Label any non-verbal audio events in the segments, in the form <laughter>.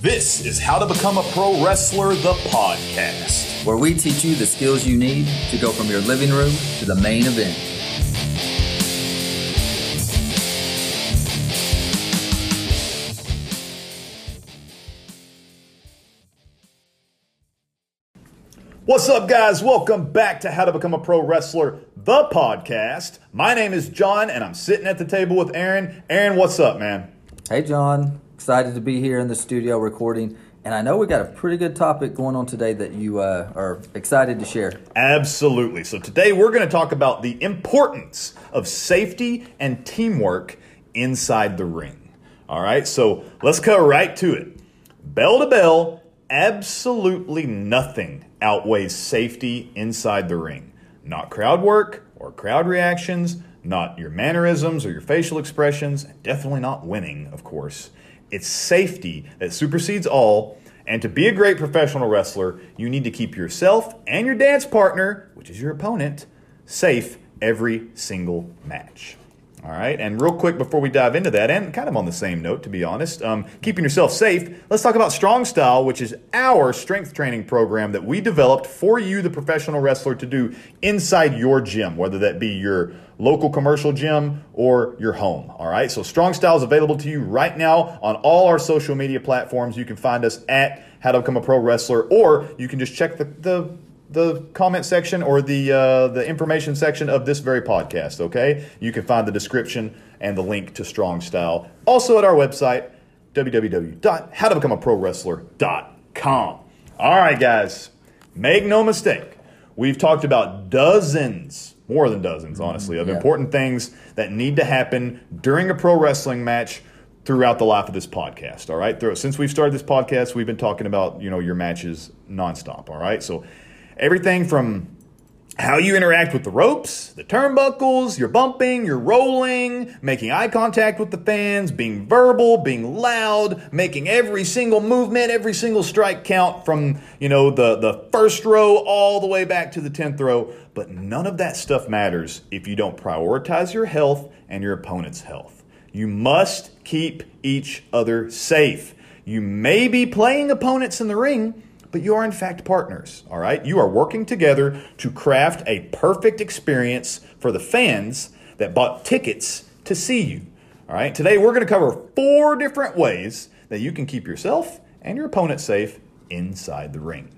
This is How to Become a Pro Wrestler, the podcast. where we teach you the skills you need to go from your living room to the main event. What's up, guys? Welcome back to How to Become a Pro Wrestler, the podcast. My name is John, and I'm sitting at the table with Aaron. Aaron, what's up, man? Hey, John. Excited to be here in the studio recording. And I know we got a pretty good topic going on today that you uh, are excited to share. Absolutely. So, today we're going to talk about the importance of safety and teamwork inside the ring. All right, so let's go right to it. Bell to bell, absolutely nothing outweighs safety inside the ring. Not crowd work or crowd reactions, not your mannerisms or your facial expressions, definitely not winning, of course. It's safety that supersedes all. And to be a great professional wrestler, you need to keep yourself and your dance partner, which is your opponent, safe every single match. All right, and real quick before we dive into that, and kind of on the same note, to be honest, um, keeping yourself safe, let's talk about Strong Style, which is our strength training program that we developed for you, the professional wrestler, to do inside your gym, whether that be your local commercial gym or your home. All right, so Strong Style is available to you right now on all our social media platforms. You can find us at How to Become a Pro Wrestler, or you can just check the, the the comment section or the uh, the information section of this very podcast. Okay, you can find the description and the link to Strong Style also at our website www.howtobecomeaprowrestler.com. All right, guys, make no mistake, we've talked about dozens, more than dozens, honestly, of Yeah. important things that need to happen during a pro wrestling match throughout the life of this podcast. All right, since we've started this podcast, we've been talking about you know your matches nonstop. All right, so everything from how you interact with the ropes, the turnbuckles, your bumping, your rolling, making eye contact with the fans, being verbal, being loud, making every single movement, every single strike count from, you know, the, the first row all the way back to the 10th row. But none of that stuff matters if you don't prioritize your health and your opponent's health. You must keep each other safe. You may be playing opponents in the ring, but you are in fact partners, all right? You are working together to craft a perfect experience for the fans that bought tickets to see you, all right? Today we're going to cover four different ways that you can keep yourself and your opponent safe inside the ring.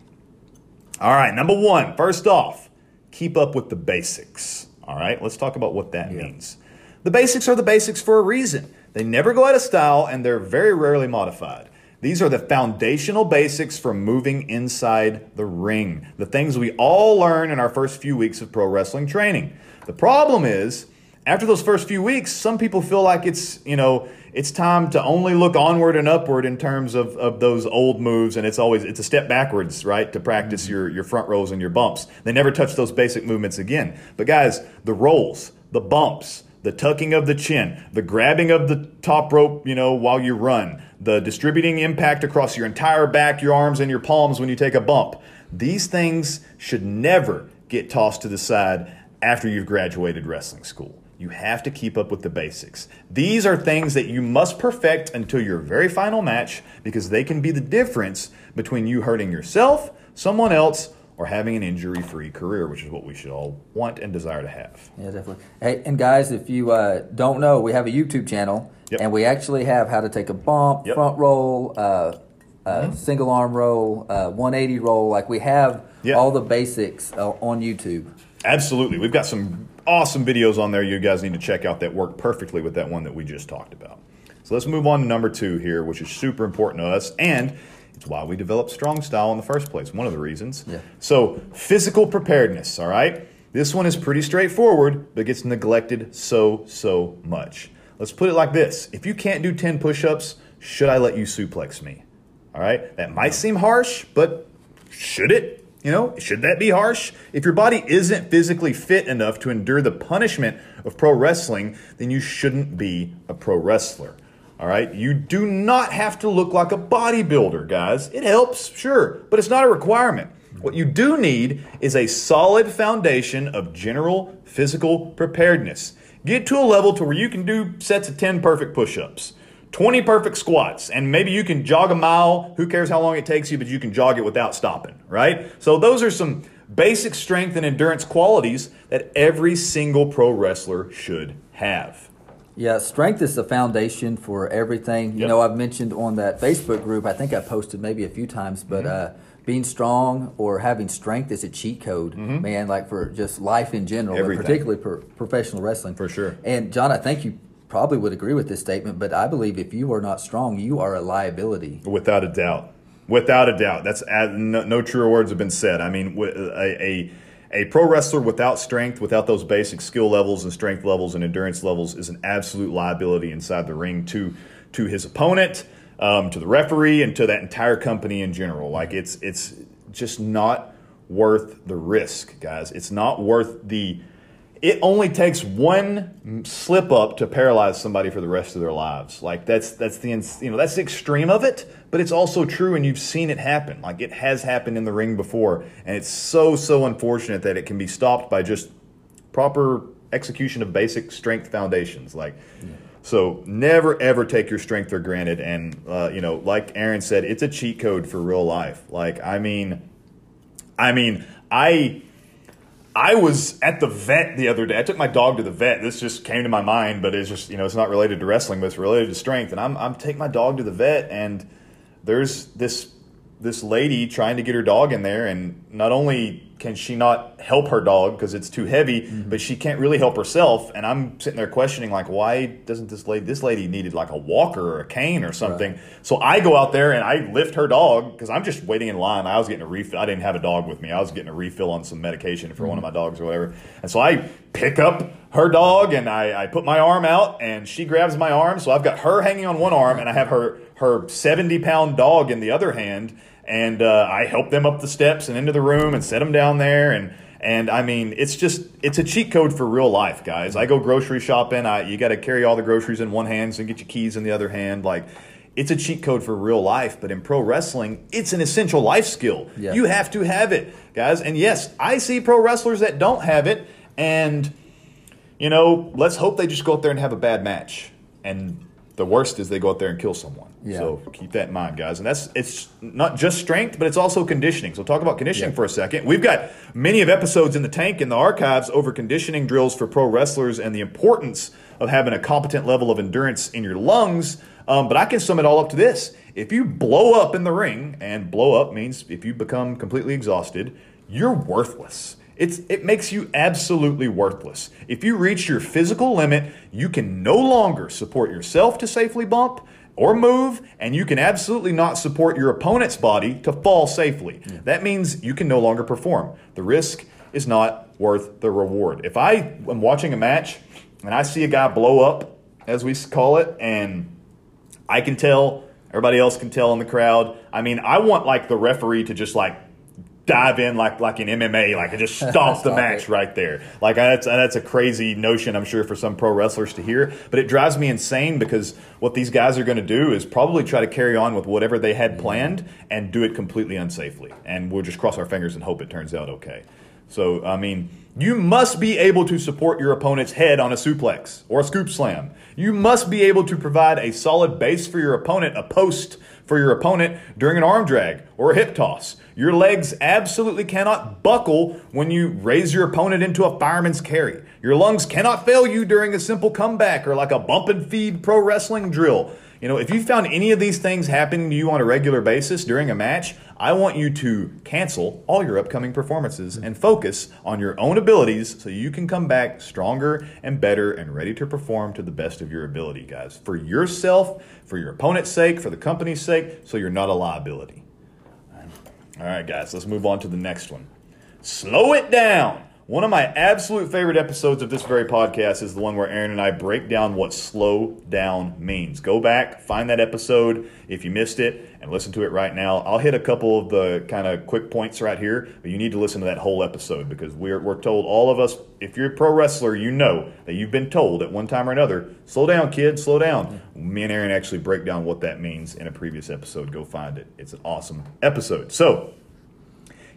All right, number one, first off, keep up with the basics. All right, let's talk about what that means. The basics are the basics for a reason. They never go out of style and they're very rarely modified. These are the foundational basics for moving inside the ring, the things we all learn in our first few weeks of pro wrestling training. The problem is, after those first few weeks, some people feel like it's, you know, it's time to only look onward and upward in terms of, of those old moves, and it's always it's a step backwards, right? To practice mm-hmm. your, your front rolls and your bumps. They never touch those basic movements again. But guys, the rolls, the bumps, the tucking of the chin, the grabbing of the top rope, you know, while you run, the distributing impact across your entire back, your arms, and your palms when you take a bump. These things should never get tossed to the side after you've graduated wrestling school. You have to keep up with the basics. These are things that you must perfect until your very final match because they can be the difference between you hurting yourself, someone else, or having an injury free career, which is what we should all want and desire to have. Yeah, definitely. Hey, and guys, if you uh, don't know, we have a YouTube channel, Yep. and we actually have how to take a bump, Yep. front roll, uh, uh, single arm roll, uh, 180 roll. Like we have all the basics uh, on YouTube. Absolutely. We've got some awesome videos on there you guys need to check out that work perfectly with that one that we just talked about. So let's move on to number two here, which is super important to us. And it's why we developed Strong Style in the first place, one of the reasons. Yeah. So, physical preparedness, all right? This one is pretty straightforward, but gets neglected so, so much. Let's put it like this If you can't do 10 push ups, should I let you suplex me? All right? That might seem harsh, but should it? You know, should that be harsh? If your body isn't physically fit enough to endure the punishment of pro wrestling, then you shouldn't be a pro wrestler. All right? You do not have to look like a bodybuilder, guys. It helps, sure, but it's not a requirement. What you do need is a solid foundation of general physical preparedness. Get to a level to where you can do sets of 10 perfect push-ups, 20 perfect squats, and maybe you can jog a mile. Who cares how long it takes you, but you can jog it without stopping, right? So, those are some basic strength and endurance qualities that every single pro wrestler should have. Yeah, strength is the foundation for everything. You Yep. know, I've mentioned on that Facebook group, I think I posted maybe a few times, but Mm-hmm. uh, being strong or having strength is a cheat code, man, like for just life in general, Mm-hmm. Everything. but particularly for professional wrestling. For sure. And John, I think you probably would agree with this statement, but I believe if you are not strong, you are a liability. Without a doubt. Without a doubt. That's uh, no, no truer words have been said. I mean, a, a a pro wrestler without strength, without those basic skill levels and strength levels and endurance levels, is an absolute liability inside the ring to to his opponent, um, to the referee, and to that entire company in general. Like it's it's just not worth the risk, guys. It's not worth the it only takes one slip up to paralyze somebody for the rest of their lives. Like that's that's the you know that's the extreme of it, but it's also true, and you've seen it happen. Like it has happened in the ring before, and it's so so unfortunate that it can be stopped by just proper execution of basic strength foundations. Like. So never ever take your strength for granted, and uh, you know, like Aaron said, it's a cheat code for real life. Like I mean, I mean, I I was at the vet the other day. I took my dog to the vet. This just came to my mind, but it's just you know it's not related to wrestling, but it's related to strength. And I'm I'm taking my dog to the vet, and there's this this lady trying to get her dog in there, and not only can she not help her dog because it's too heavy, mm-hmm. but she can't really help herself. And I'm sitting there questioning like, why doesn't this lady this lady needed like a walker or a cane or something? So I go out there and I lift her dog because I'm just waiting in line. I was getting a refill. I didn't have a dog with me. I was getting a refill on some medication for one of mm-hmm. my dogs or whatever. And so I pick up her dog and I, I put my arm out and she grabs my arm. So I've got her hanging on one arm and I have her her 70 pound dog in the other hand. And uh, I help them up the steps and into the room and set them down there and. And I mean, it's just it's a cheat code for real life, guys. I go grocery shopping. I you got to carry all the groceries in one hand, and get your keys in the other hand. Like, it's a cheat code for real life. But in pro wrestling, it's an essential life skill. Yeah. You have to have it, guys. And yes, I see pro wrestlers that don't have it, and you know, let's hope they just go out there and have a bad match. And the worst is they go out there and kill someone. Yeah. So keep that in mind, guys. And that's it's not just strength, but it's also conditioning. So talk about conditioning Yeah. for a second. We've got many of episodes in the tank in the archives over conditioning drills for pro wrestlers and the importance of having a competent level of endurance in your lungs. Um, but I can sum it all up to this: if you blow up in the ring, and blow up means if you become completely exhausted, you're worthless. It's, it makes you absolutely worthless. If you reach your physical limit, you can no longer support yourself to safely bump or move, and you can absolutely not support your opponent's body to fall safely. That means you can no longer perform. The risk is not worth the reward. If I am watching a match and I see a guy blow up, as we call it, and I can tell, everybody else can tell in the crowd. I mean, I want like the referee to just like dive in like like in MMA, like and just <laughs> stomp the match it. right there. Like that's that's a crazy notion, I'm sure, for some pro wrestlers to hear. But it drives me insane because what these guys are going to do is probably try to carry on with whatever they had planned and do it completely unsafely. And we'll just cross our fingers and hope it turns out okay. So, I mean, you must be able to support your opponent's head on a suplex or a scoop slam. You must be able to provide a solid base for your opponent, a post for your opponent during an arm drag or a hip toss. Your legs absolutely cannot buckle when you raise your opponent into a fireman's carry. Your lungs cannot fail you during a simple comeback or like a bump and feed pro wrestling drill. You know, if you found any of these things happening to you on a regular basis during a match, I want you to cancel all your upcoming performances and focus on your own abilities so you can come back stronger and better and ready to perform to the best of your ability, guys. For yourself, for your opponent's sake, for the company's sake, so you're not a liability. All right, guys, let's move on to the next one. Slow it down. One of my absolute favorite episodes of this very podcast is the one where Aaron and I break down what slow down means. Go back, find that episode if you missed it, and listen to it right now. I'll hit a couple of the kind of quick points right here, but you need to listen to that whole episode because we're, we're told, all of us, if you're a pro wrestler, you know that you've been told at one time or another, slow down, kid, slow down. Me and Aaron actually break down what that means in a previous episode. Go find it. It's an awesome episode. So,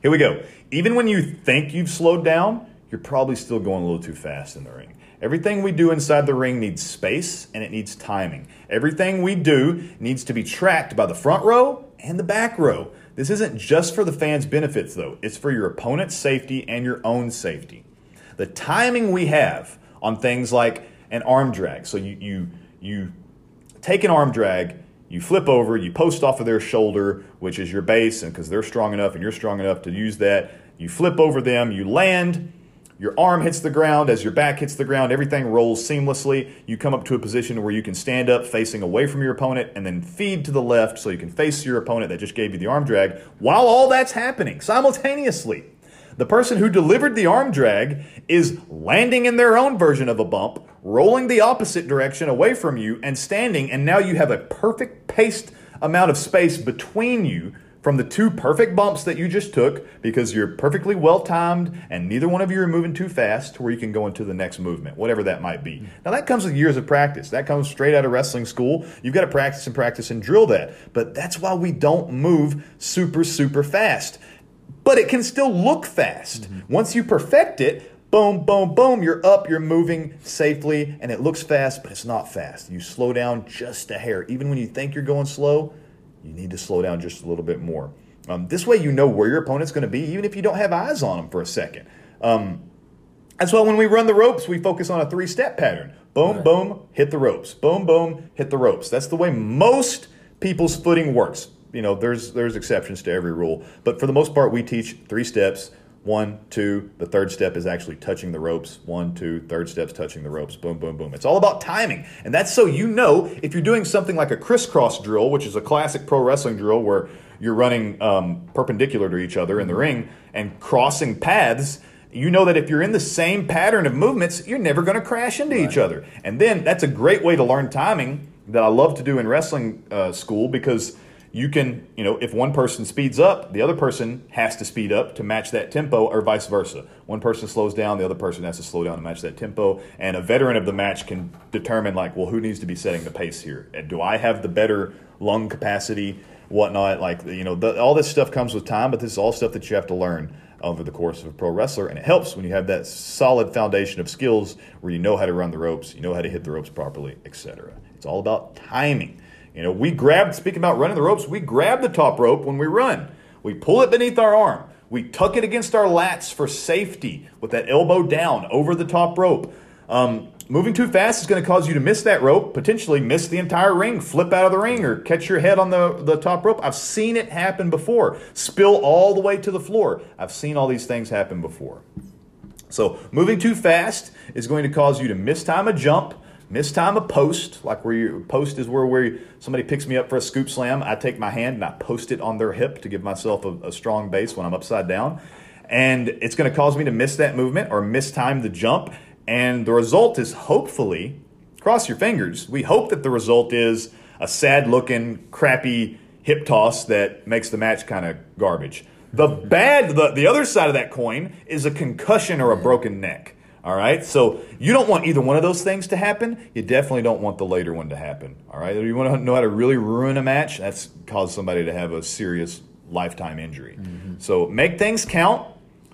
here we go. Even when you think you've slowed down, you're probably still going a little too fast in the ring. Everything we do inside the ring needs space and it needs timing. Everything we do needs to be tracked by the front row and the back row. This isn't just for the fans' benefits, though, it's for your opponent's safety and your own safety. The timing we have on things like an arm drag, so you, you, you take an arm drag, you flip over, you post off of their shoulder, which is your base, and because they're strong enough and you're strong enough to use that, you flip over them, you land, your arm hits the ground as your back hits the ground, everything rolls seamlessly. You come up to a position where you can stand up facing away from your opponent and then feed to the left so you can face your opponent that just gave you the arm drag while all that's happening simultaneously. The person who delivered the arm drag is landing in their own version of a bump, rolling the opposite direction away from you, and standing, and now you have a perfect paced amount of space between you from the two perfect bumps that you just took because you're perfectly well timed and neither one of you are moving too fast to where you can go into the next movement, whatever that might be. Now, that comes with years of practice. That comes straight out of wrestling school. You've got to practice and practice and drill that. But that's why we don't move super, super fast. But it can still look fast. Mm-hmm. Once you perfect it, boom, boom, boom, you're up, you're moving safely, and it looks fast, but it's not fast. You slow down just a hair. Even when you think you're going slow, you need to slow down just a little bit more. Um, this way, you know where your opponent's going to be, even if you don't have eyes on them for a second. Um, that's why when we run the ropes, we focus on a three step pattern boom, right. boom, hit the ropes. Boom, boom, hit the ropes. That's the way most people's footing works. You know, there's there's exceptions to every rule, but for the most part, we teach three steps one, two. The third step is actually touching the ropes. One, two. Third step's touching the ropes. Boom, boom, boom. It's all about timing. And that's so you know if you're doing something like a crisscross drill, which is a classic pro wrestling drill where you're running um, perpendicular to each other in the ring and crossing paths. You know that if you're in the same pattern of movements, you're never going to crash into right. each other. And then that's a great way to learn timing that I love to do in wrestling uh, school because you can, you know, if one person speeds up, the other person has to speed up to match that tempo, or vice versa. One person slows down, the other person has to slow down to match that tempo. And a veteran of the match can determine, like, well, who needs to be setting the pace here? Do I have the better lung capacity, whatnot? Like, you know, the, all this stuff comes with time, but this is all stuff that you have to learn over the course of a pro wrestler. And it helps when you have that solid foundation of skills where you know how to run the ropes, you know how to hit the ropes properly, etc. It's all about timing. You know, we grab, speaking about running the ropes, we grab the top rope when we run. We pull it beneath our arm. We tuck it against our lats for safety with that elbow down over the top rope. Um, moving too fast is going to cause you to miss that rope, potentially miss the entire ring, flip out of the ring, or catch your head on the, the top rope. I've seen it happen before. Spill all the way to the floor. I've seen all these things happen before. So, moving too fast is going to cause you to miss time a jump, Mistime a post, like where you post is where, where somebody picks me up for a scoop slam. I take my hand and I post it on their hip to give myself a, a strong base when I'm upside down. And it's going to cause me to miss that movement or miss time the jump. And the result is hopefully, cross your fingers, we hope that the result is a sad looking, crappy hip toss that makes the match kind of garbage. The bad, the, the other side of that coin is a concussion or a broken neck. All right. So you don't want either one of those things to happen. You definitely don't want the later one to happen. All right. You want to know how to really ruin a match? That's cause somebody to have a serious lifetime injury. Mm-hmm. So make things count,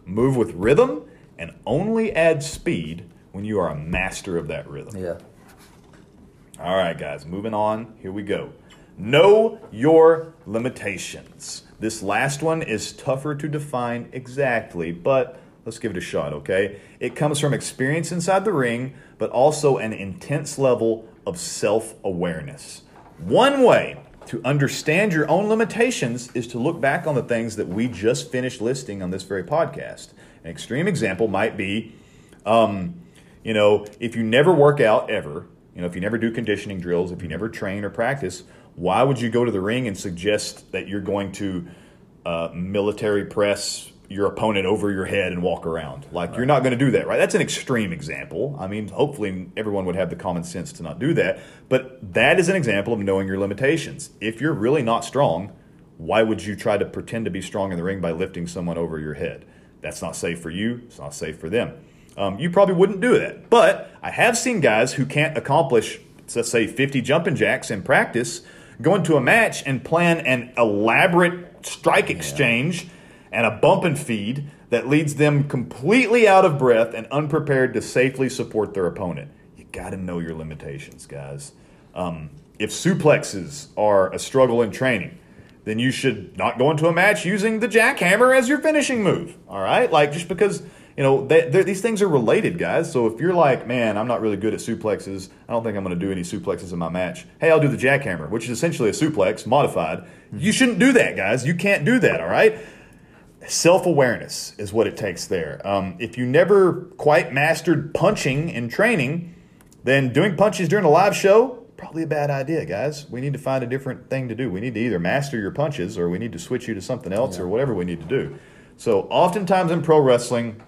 move with rhythm, and only add speed when you are a master of that rhythm. Yeah. All right, guys. Moving on. Here we go. Know your limitations. This last one is tougher to define exactly, but Let's give it a shot, okay? It comes from experience inside the ring, but also an intense level of self awareness. One way to understand your own limitations is to look back on the things that we just finished listing on this very podcast. An extreme example might be, um, you know, if you never work out ever, you know, if you never do conditioning drills, if you never train or practice, why would you go to the ring and suggest that you're going to uh, military press your opponent over your head and walk around. Like right. you're not going to do that, right? That's an extreme example. I mean, hopefully everyone would have the common sense to not do that, but that is an example of knowing your limitations. If you're really not strong, why would you try to pretend to be strong in the ring by lifting someone over your head? That's not safe for you. It's not safe for them. Um, you probably wouldn't do that. But I have seen guys who can't accomplish, let's say, 50 jumping jacks in practice, go into a match and plan an elaborate strike exchange. Yeah and a bump and feed that leads them completely out of breath and unprepared to safely support their opponent. You got to know your limitations, guys. Um, if suplexes are a struggle in training, then you should not go into a match using the jackhammer as your finishing move. All right, like just because you know they, these things are related, guys. So if you're like, man, I'm not really good at suplexes. I don't think I'm going to do any suplexes in my match. Hey, I'll do the jackhammer, which is essentially a suplex modified. You shouldn't do that, guys. You can't do that. All right. Self awareness is what it takes there. Um, if you never quite mastered punching in training, then doing punches during a live show probably a bad idea, guys. We need to find a different thing to do. We need to either master your punches or we need to switch you to something else yeah. or whatever we need to do. So, oftentimes in pro wrestling,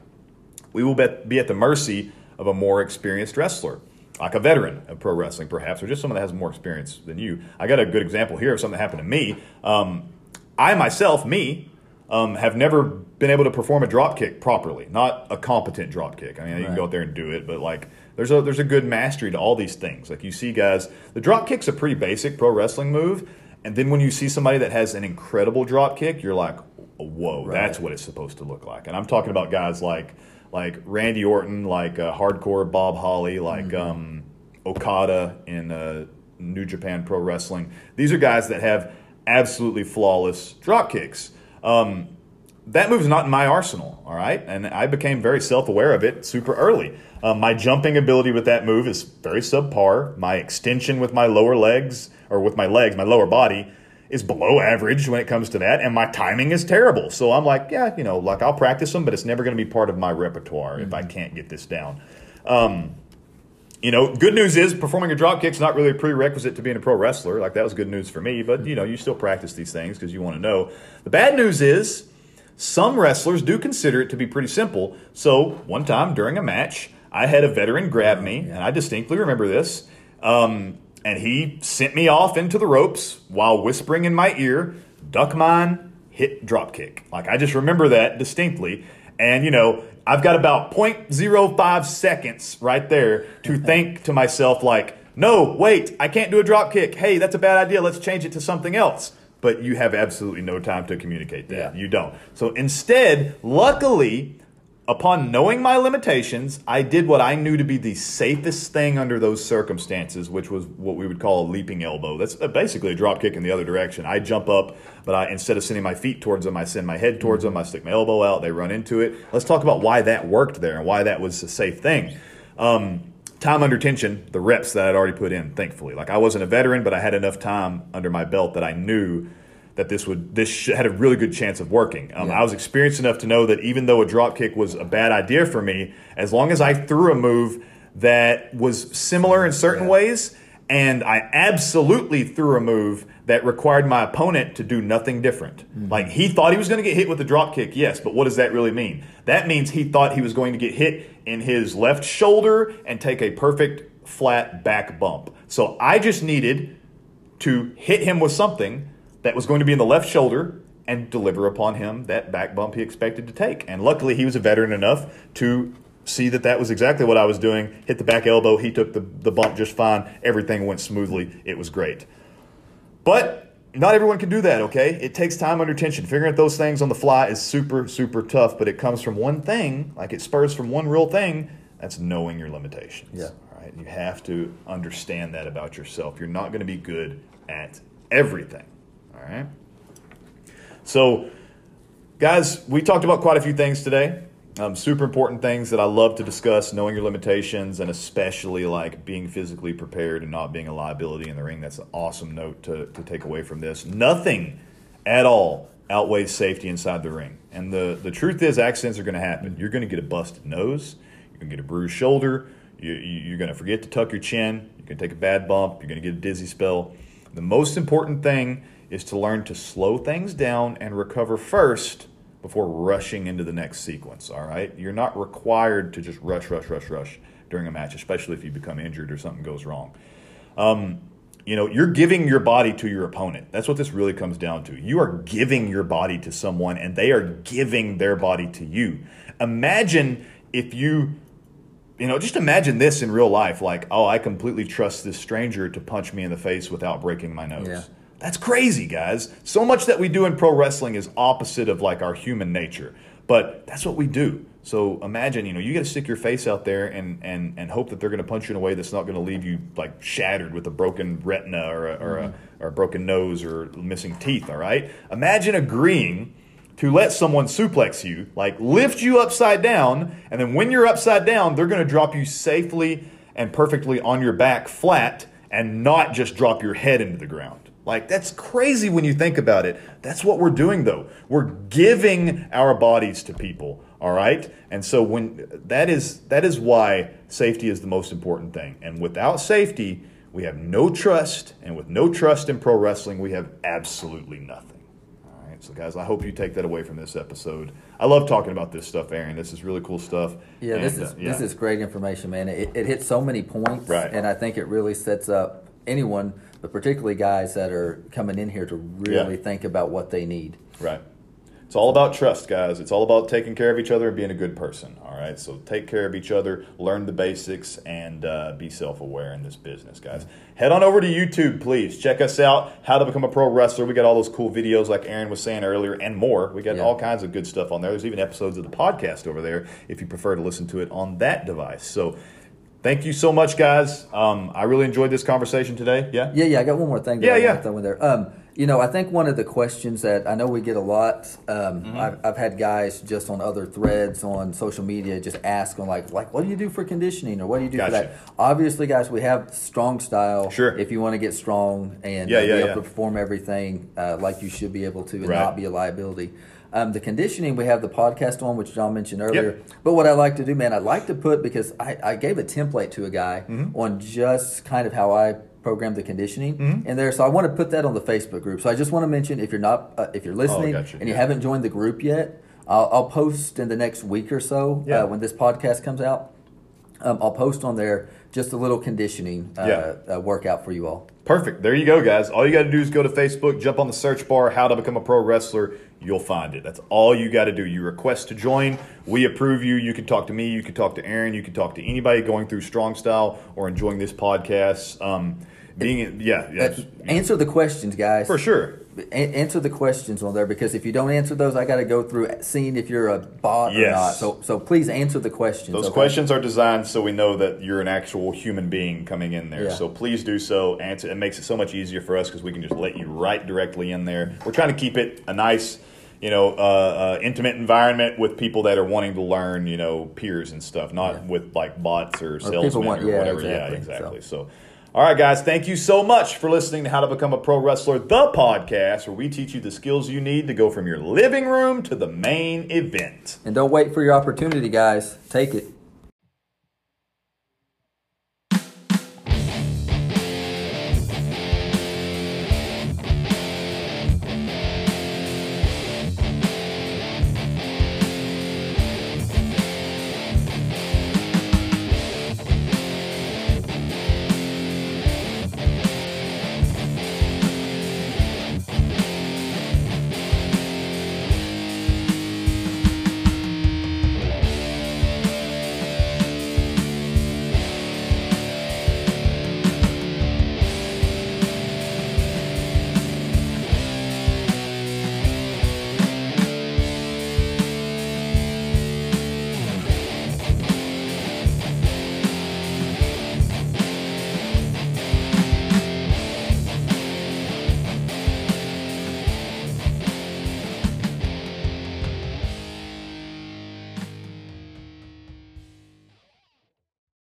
we will be at the mercy of a more experienced wrestler, like a veteran of pro wrestling, perhaps, or just someone that has more experience than you. I got a good example here of something that happened to me. Um, I myself, me, um, have never been able to perform a drop kick properly, not a competent drop kick. I mean, right. you can go out there and do it, but like there's a there's a good mastery to all these things. Like you see guys, the drop kick's a pretty basic pro wrestling move, and then when you see somebody that has an incredible drop kick, you're like, whoa, right. that's what it's supposed to look like. And I'm talking about guys like like Randy Orton, like uh, hardcore Bob Holly, like mm-hmm. um, Okada in uh, New Japan Pro Wrestling. These are guys that have absolutely flawless drop kicks. Um, that move's not in my arsenal, all right? And I became very self aware of it super early. Um, my jumping ability with that move is very subpar. My extension with my lower legs, or with my legs, my lower body, is below average when it comes to that. And my timing is terrible. So I'm like, yeah, you know, like I'll practice them, but it's never going to be part of my repertoire mm-hmm. if I mm-hmm. can't get this down. Um, you know, good news is performing a drop kick's not really a prerequisite to being a pro wrestler. Like that was good news for me, but you know, you still practice these things because you want to know. The bad news is some wrestlers do consider it to be pretty simple. So one time during a match, I had a veteran grab me, and I distinctly remember this. Um, and he sent me off into the ropes while whispering in my ear, duck mine, hit drop kick. Like I just remember that distinctly. And you know, I've got about 0.05 seconds right there to <laughs> think to myself like, no, wait, I can't do a drop kick. Hey, that's a bad idea. Let's change it to something else but you have absolutely no time to communicate that. Yeah. You don't. So instead, luckily, upon knowing my limitations, I did what I knew to be the safest thing under those circumstances, which was what we would call a leaping elbow. That's basically a drop kick in the other direction. I jump up, but I, instead of sending my feet towards them, I send my head towards them. I stick my elbow out. They run into it. Let's talk about why that worked there and why that was a safe thing. Um, time under tension, the reps that I'd already put in, thankfully. Like I wasn't a veteran, but I had enough time under my belt that I knew that this would this had a really good chance of working. Um, yeah. I was experienced enough to know that even though a drop kick was a bad idea for me, as long as I threw a move that was similar in certain yeah. ways, and I absolutely threw a move that required my opponent to do nothing different. Mm-hmm. Like he thought he was going to get hit with a drop kick, yes, but what does that really mean? That means he thought he was going to get hit in his left shoulder and take a perfect flat back bump. So I just needed to hit him with something that was going to be in the left shoulder and deliver upon him that back bump he expected to take. And luckily, he was a veteran enough to see that that was exactly what I was doing. Hit the back elbow. He took the, the bump just fine. Everything went smoothly. It was great. But not everyone can do that, okay? It takes time under tension. Figuring out those things on the fly is super, super tough, but it comes from one thing, like it spurs from one real thing. That's knowing your limitations. Yeah. All right. You have to understand that about yourself. You're not going to be good at everything. All right. So, guys, we talked about quite a few things today. Um, super important things that I love to discuss, knowing your limitations, and especially like being physically prepared and not being a liability in the ring. That's an awesome note to, to take away from this. Nothing at all outweighs safety inside the ring. And the, the truth is, accidents are going to happen. You're going to get a busted nose, you're going to get a bruised shoulder, you, you're going to forget to tuck your chin, you're going to take a bad bump, you're going to get a dizzy spell. The most important thing is to learn to slow things down and recover first before rushing into the next sequence. All right, you're not required to just rush, rush, rush, rush during a match, especially if you become injured or something goes wrong. Um, you know, you're giving your body to your opponent. That's what this really comes down to. You are giving your body to someone, and they are giving their body to you. Imagine if you you know, just imagine this in real life like, oh, I completely trust this stranger to punch me in the face without breaking my nose. Yeah. That's crazy, guys. So much that we do in pro wrestling is opposite of like our human nature. But that's what we do. So imagine, you know, you got to stick your face out there and, and, and hope that they're going to punch you in a way that's not going to leave you like shattered with a broken retina or a, or, a, or a broken nose or missing teeth. All right. Imagine agreeing to let someone suplex you, like lift you upside down, and then when you're upside down, they're going to drop you safely and perfectly on your back flat and not just drop your head into the ground. Like, that's crazy when you think about it. That's what we're doing, though. We're giving our bodies to people, all right? And so, when that is, that is why safety is the most important thing. And without safety, we have no trust. And with no trust in pro wrestling, we have absolutely nothing. All right, so guys, I hope you take that away from this episode. I love talking about this stuff, Aaron. This is really cool stuff. Yeah, this is uh, yeah. this is great information, man. It, it hits so many points, Right. and I think it really sets up anyone, but particularly guys that are coming in here to really Yeah. think about what they need. Right. It's all about trust, guys. It's all about taking care of each other and being a good person. All right. So take care of each other, learn the basics, and uh, be self aware in this business, guys. Head on over to YouTube, please. Check us out. How to become a pro wrestler. We got all those cool videos, like Aaron was saying earlier, and more. We got Yeah. all kinds of good stuff on there. There's even episodes of the podcast over there if you prefer to listen to it on that device. So. Thank you so much, guys. Um, I really enjoyed this conversation today. Yeah? Yeah, yeah. I got one more thing. That Yeah, I yeah. want to throw in there. Um, you know, I think one of the questions that I know we get a lot. Um, Mm-hmm. I've, I've had guys just on other threads on social media just ask on like, like, what do you do for conditioning or what do you do Gotcha. for that? Obviously, guys, we have strong style. Sure. If you want to get strong and Yeah, uh, yeah, be able yeah. to perform everything uh, like you should be able to and Right. not be a liability. Um, the conditioning we have the podcast on, which John mentioned earlier. Yep. But what I like to do, man, I like to put because I, I gave a template to a guy Mm-hmm. on just kind of how I program the conditioning Mm-hmm. in there. So I want to put that on the Facebook group. So I just want to mention if you're not uh, if you're listening Oh, gotcha. and you Yeah. haven't joined the group yet, I'll, I'll post in the next week or so Yeah. uh, when this podcast comes out. Um, I'll post on there just a little conditioning uh, Yeah. uh, workout for you all. Perfect. There you go, guys. All you got to do is go to Facebook, jump on the search bar, how to become a pro wrestler. You'll find it. That's all you got to do. You request to join. We approve you. You can talk to me. You can talk to Aaron. You can talk to anybody going through Strong Style or enjoying this podcast. Um, being, yeah, yeah, Uh, answer the questions, guys. for sure. Answer the questions on there because if you don't answer those, I got to go through seeing if you're a bot or not. So, so please answer the questions. Those okay? questions are designed so we know that you're an actual human being coming in there. Yeah. So please do so. Answer. It makes it so much easier for us because we can just let you right directly in there. We're trying to keep it a nice, you know, uh, uh, intimate environment with people that are wanting to learn, you know, peers and stuff, not Yeah. with like bots or, people salesmen want- or yeah, whatever. exactly. Yeah, exactly. So. All right, guys, thank you so much for listening to How to Become a Pro Wrestler, the podcast where we teach you the skills you need to go from your living room to the main event. And don't wait for your opportunity, guys. Take it.